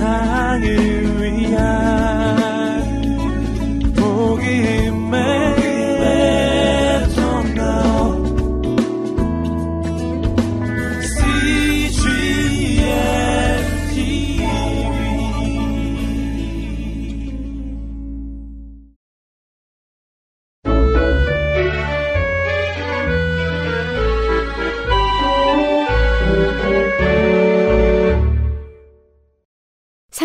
세상을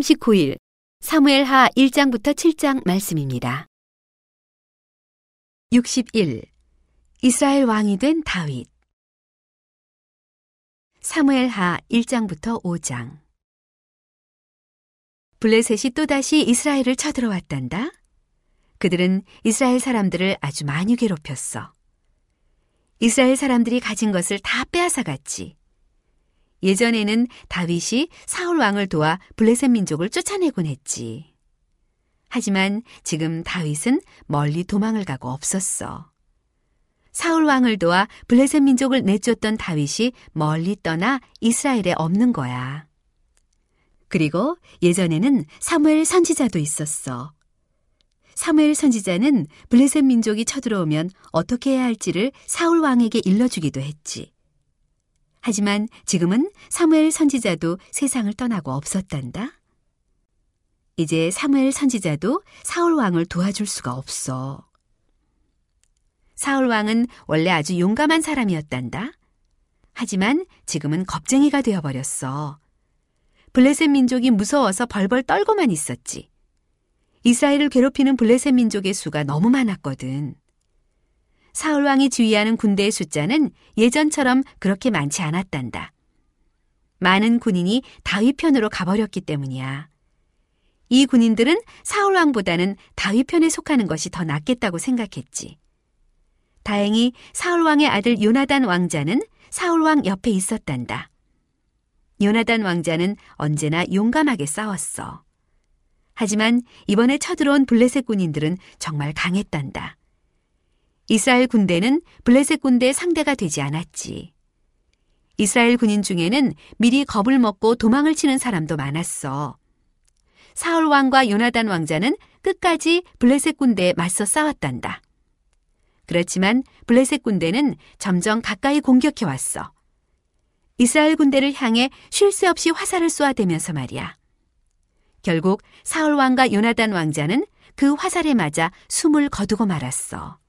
39일 사무엘하 1장부터 7장 말씀입니다. 61. 이스라엘 왕이 된 다윗 사무엘하 1장부터 5장 블레셋이 또다시 이스라엘을 쳐들어왔단다. 그들은 이스라엘 사람들을 아주 많이 괴롭혔어. 이스라엘 사람들이 가진 것을 다 빼앗아갔지. 예전에는 다윗이 사울 왕을 도와 블레셋 민족을 쫓아내곤 했지. 하지만 지금 다윗은 멀리 도망을 가고 없었어. 사울 왕을 도와 블레셋 민족을 내쫓던 다윗이 멀리 떠나 이스라엘에 없는 거야. 그리고 예전에는 사무엘 선지자도 있었어. 사무엘 선지자는 블레셋 민족이 쳐들어오면 어떻게 해야 할지를 사울 왕에게 일러주기도 했지. 하지만 지금은 사무엘 선지자도 세상을 떠나고 없었단다. 이제 사무엘 선지자도 사울 왕을 도와줄 수가 없어. 사울 왕은 원래 아주 용감한 사람이었단다. 하지만 지금은 겁쟁이가 되어버렸어. 블레셋 민족이 무서워서 벌벌 떨고만 있었지. 이스라엘을 괴롭히는 블레셋 민족의 수가 너무 많았거든. 사울 왕이 지휘하는 군대의 숫자는 예전처럼 그렇게 많지 않았단다. 많은 군인이 다윗 편으로 가버렸기 때문이야. 이 군인들은 사울 왕보다는 다윗 편에 속하는 것이 더 낫겠다고 생각했지. 다행히 사울 왕의 아들 요나단 왕자는 사울 왕 옆에 있었단다. 요나단 왕자는 언제나 용감하게 싸웠어. 하지만 이번에 쳐들어온 블레셋 군인들은 정말 강했단다. 이스라엘 군대는 블레셋 군대의 상대가 되지 않았지. 이스라엘 군인 중에는 미리 겁을 먹고 도망을 치는 사람도 많았어. 사울 왕과 요나단 왕자는 끝까지 블레셋 군대에 맞서 싸웠단다. 그렇지만 블레셋 군대는 점점 가까이 공격해 왔어. 이스라엘 군대를 향해 쉴 새 없이 화살을 쏘아대면서 말이야. 결국 사울 왕과 요나단 왕자는 그 화살에 맞아 숨을 거두고 말았어.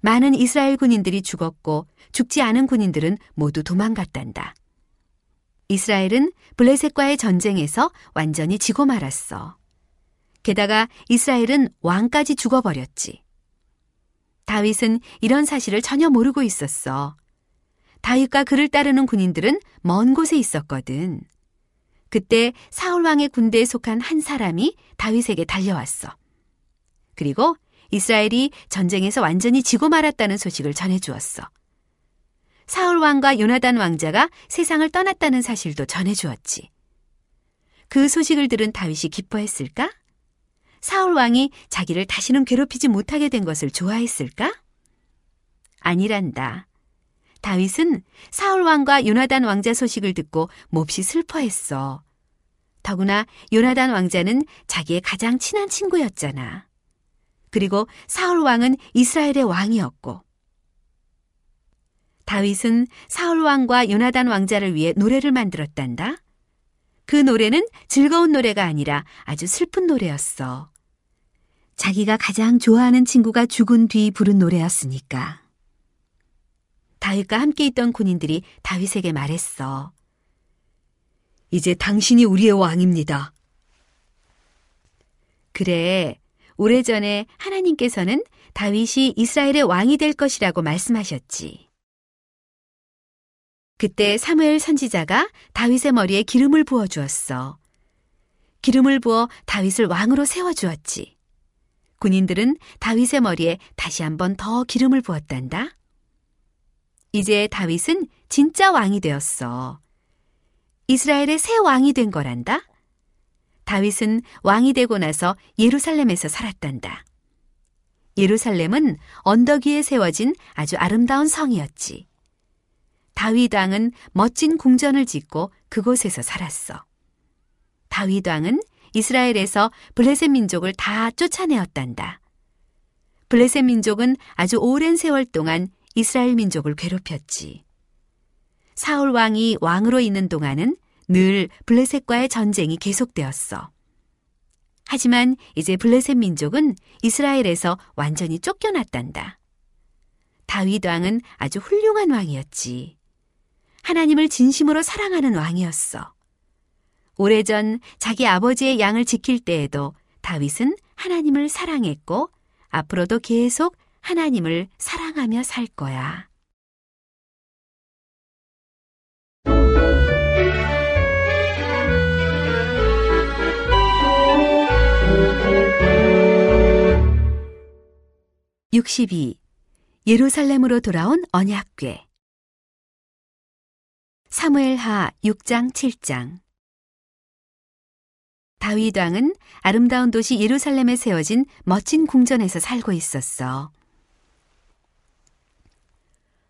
많은 이스라엘 군인들이 죽었고 죽지 않은 군인들은 모두 도망갔단다. 이스라엘은 블레셋과의 전쟁에서 완전히 지고 말았어. 게다가 이스라엘은 왕까지 죽어버렸지. 다윗은 이런 사실을 전혀 모르고 있었어. 다윗과 그를 따르는 군인들은 먼 곳에 있었거든. 그때 사울 왕의 군대에 속한 한 사람이 다윗에게 달려왔어. 그리고 이스라엘이 전쟁에서 완전히 지고 말았다는 소식을 전해 주었어. 사울 왕과 요나단 왕자가 세상을 떠났다는 사실도 전해 주었지. 그 소식을 들은 다윗이 기뻐했을까? 사울 왕이 자기를 다시는 괴롭히지 못하게 된 것을 좋아했을까? 아니란다. 다윗은 사울 왕과 요나단 왕자 소식을 듣고 몹시 슬퍼했어. 더구나 요나단 왕자는 자기의 가장 친한 친구였잖아. 그리고 사울 왕은 이스라엘의 왕이었고 다윗은 사울 왕과 요나단 왕자를 위해 노래를 만들었단다. 그 노래는 즐거운 노래가 아니라 아주 슬픈 노래였어. 자기가 가장 좋아하는 친구가 죽은 뒤 부른 노래였으니까. 다윗과 함께 있던 군인들이 다윗에게 말했어. 이제 당신이 우리의 왕입니다. 그래. 오래전에 하나님께서는 다윗이 이스라엘의 왕이 될 것이라고 말씀하셨지. 그때 사무엘 선지자가 다윗의 머리에 기름을 부어 주었어. 기름을 부어 다윗을 왕으로 세워 주었지. 군인들은 다윗의 머리에 다시 한번 더 기름을 부었단다. 이제 다윗은 진짜 왕이 되었어. 이스라엘의 새 왕이 된 거란다. 다윗은 왕이 되고 나서 예루살렘에서 살았단다. 예루살렘은 언덕 위에 세워진 아주 아름다운 성이었지. 다윗 왕은 멋진 궁전을 짓고 그곳에서 살았어. 다윗 왕은 이스라엘에서 블레셋 민족을 다 쫓아내었단다. 블레셋 민족은 아주 오랜 세월 동안 이스라엘 민족을 괴롭혔지. 사울 왕이 왕으로 있는 동안은 늘 블레셋과의 전쟁이 계속되었어. 하지만 이제 블레셋 민족은 이스라엘에서 완전히 쫓겨났단다. 다윗 왕은 아주 훌륭한 왕이었지. 하나님을 진심으로 사랑하는 왕이었어. 오래전 자기 아버지의 양을 지킬 때에도 다윗은 하나님을 사랑했고 앞으로도 계속 하나님을 사랑하며 살 거야. (62) 예루살렘으로 돌아온 언약궤 사무엘하 6장 7장 다윗 왕은 아름다운 도시 예루살렘에 세워진 멋진 궁전에서 살고 있었어.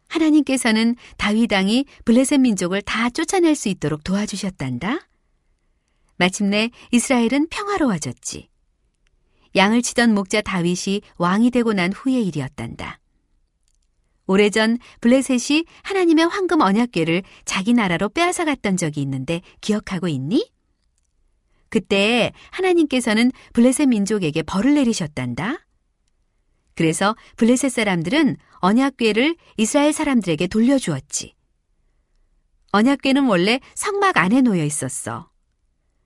하나님께서는 다윗 왕이 블레셋 민족을 다 쫓아낼 수 있도록 도와주셨단다. 마침내 이스라엘은 평화로워졌지. 양을 치던 목자 다윗이 왕이 되고 난 후의 일이었단다. 오래전 블레셋이 하나님의 황금 언약궤를 자기 나라로 빼앗아 갔던 적이 있는데 기억하고 있니? 그때 하나님께서는 블레셋 민족에게 벌을 내리셨단다. 그래서 블레셋 사람들은 언약궤를 이스라엘 사람들에게 돌려주었지. 언약궤는 원래 성막 안에 놓여 있었어.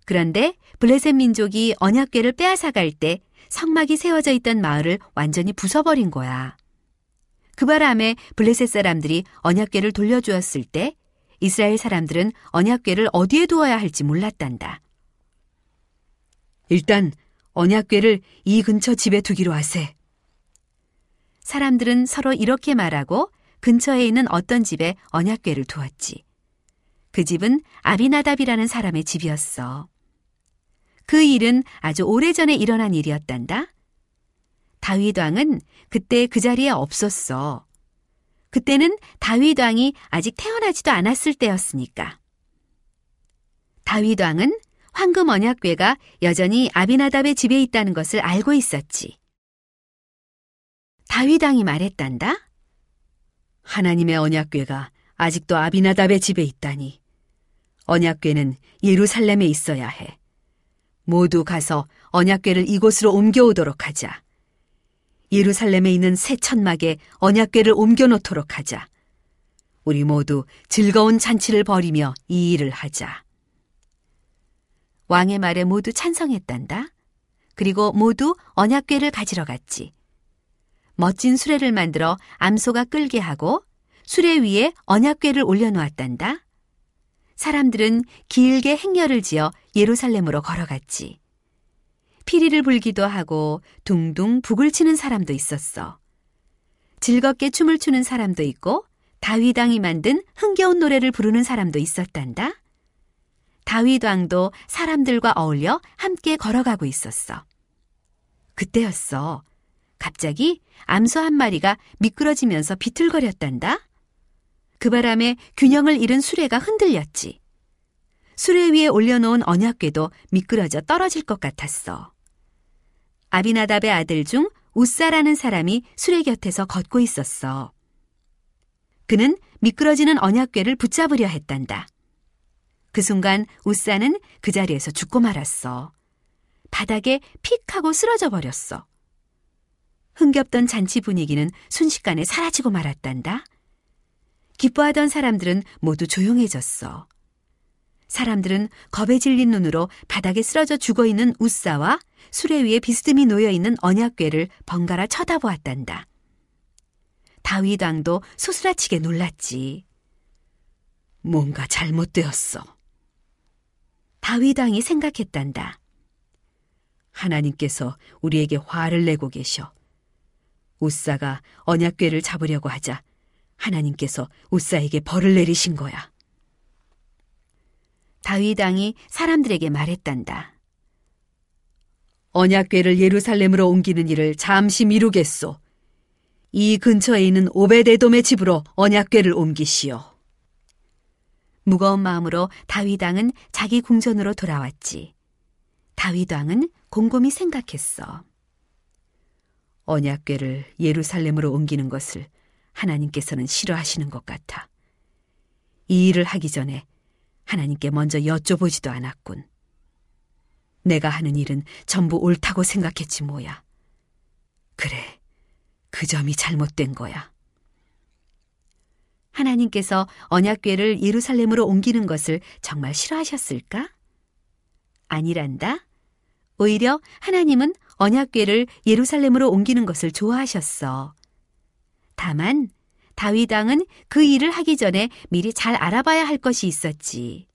그런데 블레셋 민족이 언약궤를 빼앗아 갈 때 성막이 세워져 있던 마을을 완전히 부숴버린 거야. 그 바람에 블레셋 사람들이 언약궤를 돌려주었을 때 이스라엘 사람들은 언약궤를 어디에 두어야 할지 몰랐단다. 일단 언약궤를 이 근처 집에 두기로 하세. 사람들은 서로 이렇게 말하고 근처에 있는 어떤 집에 언약궤를 두었지. 그 집은 아비나답이라는 사람의 집이었어. 그 일은 아주 오래전에 일어난 일이었단다. 다윗 왕은 그때 그 자리에 없었어. 그때는 다윗 왕이 아직 태어나지도 않았을 때였으니까. 다윗 왕은 황금 언약궤가 여전히 아비나답의 집에 있다는 것을 알고 있었지. 다윗 왕이 말했단다. 하나님의 언약궤가 아직도 아비나답의 집에 있다니. 언약궤는 예루살렘에 있어야 해. 모두 가서 언약궤를 이곳으로 옮겨오도록 하자. 예루살렘에 있는 새 천막에 언약궤를 옮겨놓도록 하자. 우리 모두 즐거운 잔치를 벌이며 이 일을 하자. 왕의 말에 모두 찬성했단다. 그리고 모두 언약궤를 가지러 갔지. 멋진 수레를 만들어 암소가 끌게 하고 수레 위에 언약궤를 올려놓았단다. 사람들은 길게 행렬을 지어 예루살렘으로 걸어갔지. 피리를 불기도 하고 둥둥 북을 치는 사람도 있었어. 즐겁게 춤을 추는 사람도 있고 다윗왕이 만든 흥겨운 노래를 부르는 사람도 있었단다. 다윗왕도 사람들과 어울려 함께 걸어가고 있었어. 그때였어. 갑자기 암소 한 마리가 미끄러지면서 비틀거렸단다. 그 바람에 균형을 잃은 수레가 흔들렸지. 수레 위에 올려놓은 언약궤도 미끄러져 떨어질 것 같았어. 아비나답의 아들 중 우사라는 사람이 수레 곁에서 걷고 있었어. 그는 미끄러지는 언약궤를 붙잡으려 했단다. 그 순간 우사는 그 자리에서 죽고 말았어. 바닥에 픽 하고 쓰러져 버렸어. 흥겹던 잔치 분위기는 순식간에 사라지고 말았단다. 기뻐하던 사람들은 모두 조용해졌어. 사람들은 겁에 질린 눈으로 바닥에 쓰러져 죽어 있는 우사와 수레 위에 비스듬히 놓여 있는 언약궤를 번갈아 쳐다보았단다. 다윗 왕도 소스라치게 놀랐지. 뭔가 잘못되었어. 다윗 왕이 생각했단다. 하나님께서 우리에게 화를 내고 계셔. 우사가 언약궤를 잡으려고 하자 하나님께서 우사에게 벌을 내리신 거야. 다윗 왕이 사람들에게 말했단다. 언약궤를 예루살렘으로 옮기는 일을 잠시 미루겠소. 이 근처에 있는 오베데돔의 집으로 언약궤를 옮기시오. 무거운 마음으로 다윗 왕은 자기 궁전으로 돌아왔지. 다윗 왕은 곰곰이 생각했어. 언약궤를 예루살렘으로 옮기는 것을 하나님께서는 싫어하시는 것 같아. 이 일을 하기 전에 하나님께 먼저 여쭤보지도 않았군. 내가 하는 일은 전부 옳다고 생각했지 뭐야. 그래, 그 점이 잘못된 거야. 하나님께서 언약궤를 예루살렘으로 옮기는 것을 정말 싫어하셨을까? 아니란다. 오히려 하나님은 언약궤를 예루살렘으로 옮기는 것을 좋아하셨어. 다만 다윗 왕은 그 일을 하기 전에 미리 잘 알아봐야 할 것이 있었지.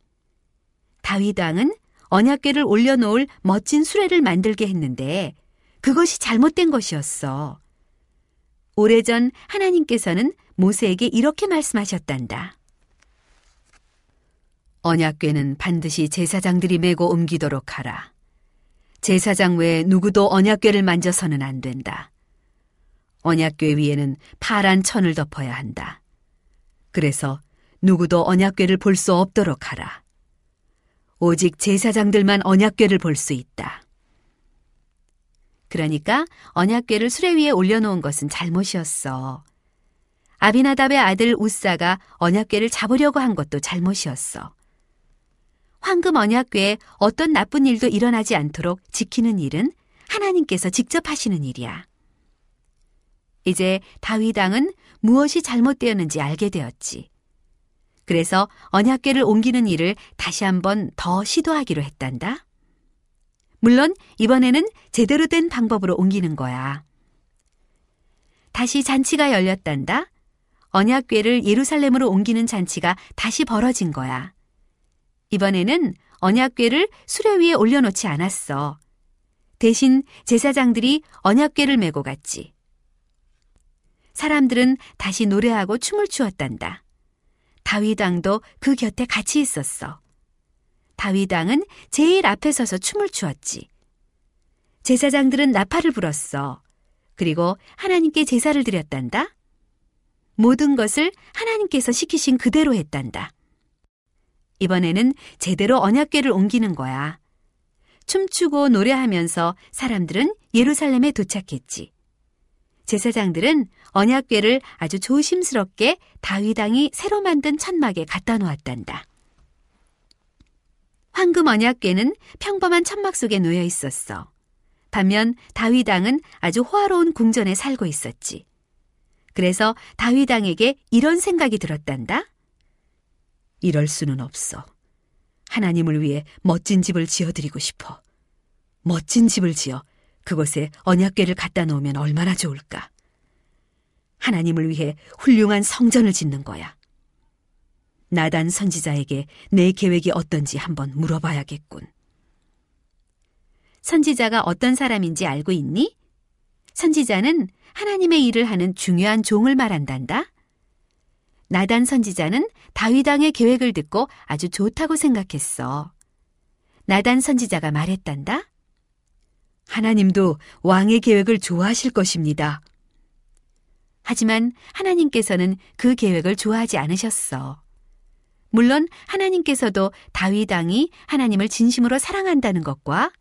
다윗 왕은 언약궤를 올려놓을 멋진 수레를 만들게 했는데 그것이 잘못된 것이었어. 오래전 하나님께서는 모세에게 이렇게 말씀하셨단다. 언약궤는 반드시 제사장들이 메고 옮기도록 하라. 제사장 외에 누구도 언약궤를 만져서는 안 된다. 언약궤 위에는 파란 천을 덮어야 한다. 그래서 누구도 언약궤를 볼 수 없도록 하라. 오직 제사장들만 언약궤를 볼 수 있다. 그러니까 언약궤를 수레 위에 올려놓은 것은 잘못이었어. 아비나답의 아들 우사가 언약궤를 잡으려고 한 것도 잘못이었어. 황금 언약궤에 어떤 나쁜 일도 일어나지 않도록 지키는 일은 하나님께서 직접 하시는 일이야. 이제 다윗 왕은 무엇이 잘못되었는지 알게 되었지. 그래서 언약궤를 옮기는 일을 다시 한번 더 시도하기로 했단다. 물론 이번에는 제대로 된 방법으로 옮기는 거야. 다시 잔치가 열렸단다. 언약궤를 예루살렘으로 옮기는 잔치가 다시 벌어진 거야. 이번에는 언약궤를 수레 위에 올려놓지 않았어. 대신 제사장들이 언약궤를 메고 갔지. 사람들은 다시 노래하고 춤을 추었단다. 다윗 왕도 그 곁에 같이 있었어. 다윗 왕은 제일 앞에 서서 춤을 추었지. 제사장들은 나팔을 불었어. 그리고 하나님께 제사를 드렸단다. 모든 것을 하나님께서 시키신 그대로 했단다. 이번에는 제대로 언약궤를 옮기는 거야. 춤추고 노래하면서 사람들은 예루살렘에 도착했지. 제사장들은 언약궤를 아주 조심스럽게 다윗왕이 새로 만든 천막에 갖다 놓았단다. 황금 언약궤는 평범한 천막 속에 놓여 있었어. 반면 다윗왕은 아주 호화로운 궁전에 살고 있었지. 그래서 다윗왕에게 이런 생각이 들었단다. 이럴 수는 없어. 하나님을 위해 멋진 집을 지어드리고 싶어. 멋진 집을 지어 그곳에 언약궤를 갖다 놓으면 얼마나 좋을까. 하나님을 위해 훌륭한 성전을 짓는 거야. 나단 선지자에게 내 계획이 어떤지 한번 물어봐야겠군. 선지자가 어떤 사람인지 알고 있니? 선지자는 하나님의 일을 하는 중요한 종을 말한단다. 나단 선지자는 다윗왕의 계획을 듣고 아주 좋다고 생각했어. 나단 선지자가 말했단다. 하나님도 왕의 계획을 좋아하실 것입니다. 하지만 하나님께서는 그 계획을 좋아하지 않으셨어. 물론 하나님께서도 다윗 왕이 하나님을 진심으로 사랑한다는 것과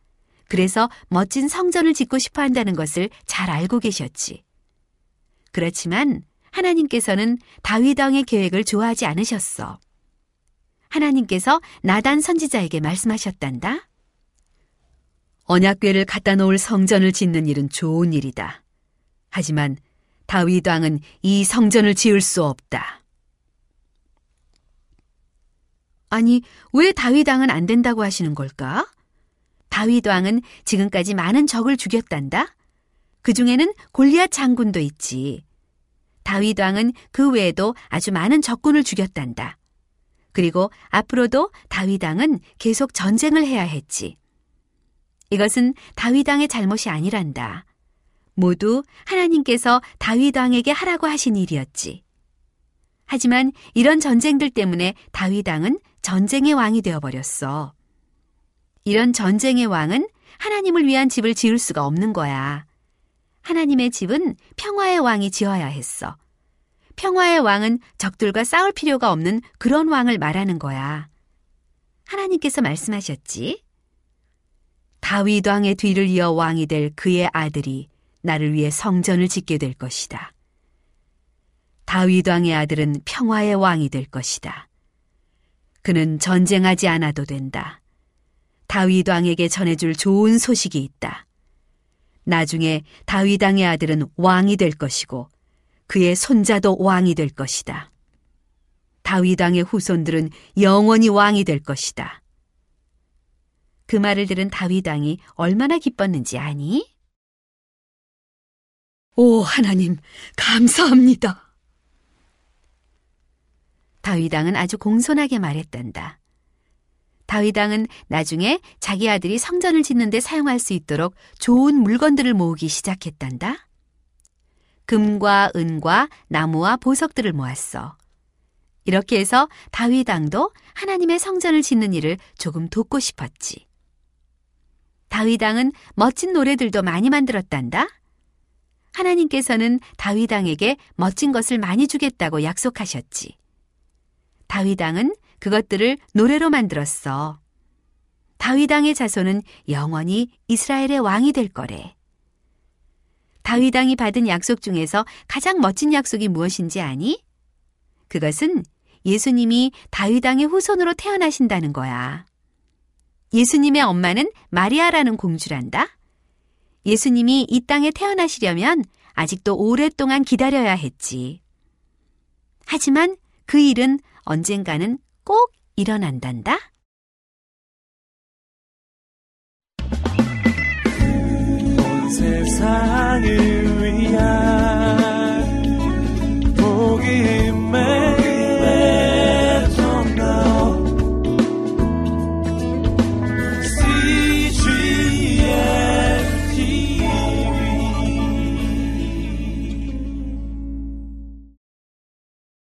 그래서 멋진 성전을 짓고 싶어 한다는 것을 잘 알고 계셨지. 그렇지만 하나님께서는 다윗 왕의 계획을 좋아하지 않으셨어. 하나님께서 나단 선지자에게 말씀하셨단다. 언약궤를 갖다 놓을 성전을 짓는 일은 좋은 일이다. 하지만 다윗 왕은 이 성전을 지을 수 없다. 아니, 왜 다윗 왕은 안 된다고 하시는 걸까? 다윗 왕은 지금까지 많은 적을 죽였단다. 그 중에는 골리앗 장군도 있지. 다윗 왕은 그 외에도 아주 많은 적군을 죽였단다. 그리고 앞으로도 다윗 왕은 계속 전쟁을 해야 했지. 이것은 다윗 왕의 잘못이 아니란다. 모두 하나님께서 다윗 왕에게 하라고 하신 일이었지. 하지만 이런 전쟁들 때문에 다윗 왕은 전쟁의 왕이 되어 버렸어. 이런 전쟁의 왕은 하나님을 위한 집을 지을 수가 없는 거야. 하나님의 집은 평화의 왕이 지어야 했어. 평화의 왕은 적들과 싸울 필요가 없는 그런 왕을 말하는 거야. 하나님께서 말씀하셨지. 다윗 왕의 뒤를 이어 왕이 될 그의 아들이 나를 위해 성전을 짓게 될 것이다. 다윗 왕의 아들은 평화의 왕이 될 것이다. 그는 전쟁하지 않아도 된다. 다윗 왕에게 전해줄 좋은 소식이 있다. 나중에 다윗 왕의 아들은 왕이 될 것이고 그의 손자도 왕이 될 것이다. 다윗 왕의 후손들은 영원히 왕이 될 것이다. 그 말을 들은 다윗 왕이 얼마나 기뻤는지 아니? 오, 하나님, 감사합니다. 다윗 왕은 아주 공손하게 말했단다. 다윗 왕은 나중에 자기 아들이 성전을 짓는데 사용할 수 있도록 좋은 물건들을 모으기 시작했단다. 금과 은과 나무와 보석들을 모았어. 이렇게 해서 다윗 왕도 하나님의 성전을 짓는 일을 조금 돕고 싶었지. 다윗 왕은 멋진 노래들도 많이 만들었단다. 하나님께서는 다윗 왕에게 멋진 것을 많이 주겠다고 약속하셨지. 다윗 왕은 그것들을 노래로 만들었어. 다윗 왕의 자손은 영원히 이스라엘의 왕이 될 거래. 다윗 왕이 받은 약속 중에서 가장 멋진 약속이 무엇인지 아니? 그것은 예수님이 다윗 왕의 후손으로 태어나신다는 거야. 예수님의 엄마는 마리아라는 공주란다. 예수님이 이 땅에 태어나시려면 아직도 오랫동안 기다려야 했지. 하지만 그 일은 언젠가는 꼭 일어난단다. 온 세상을 위한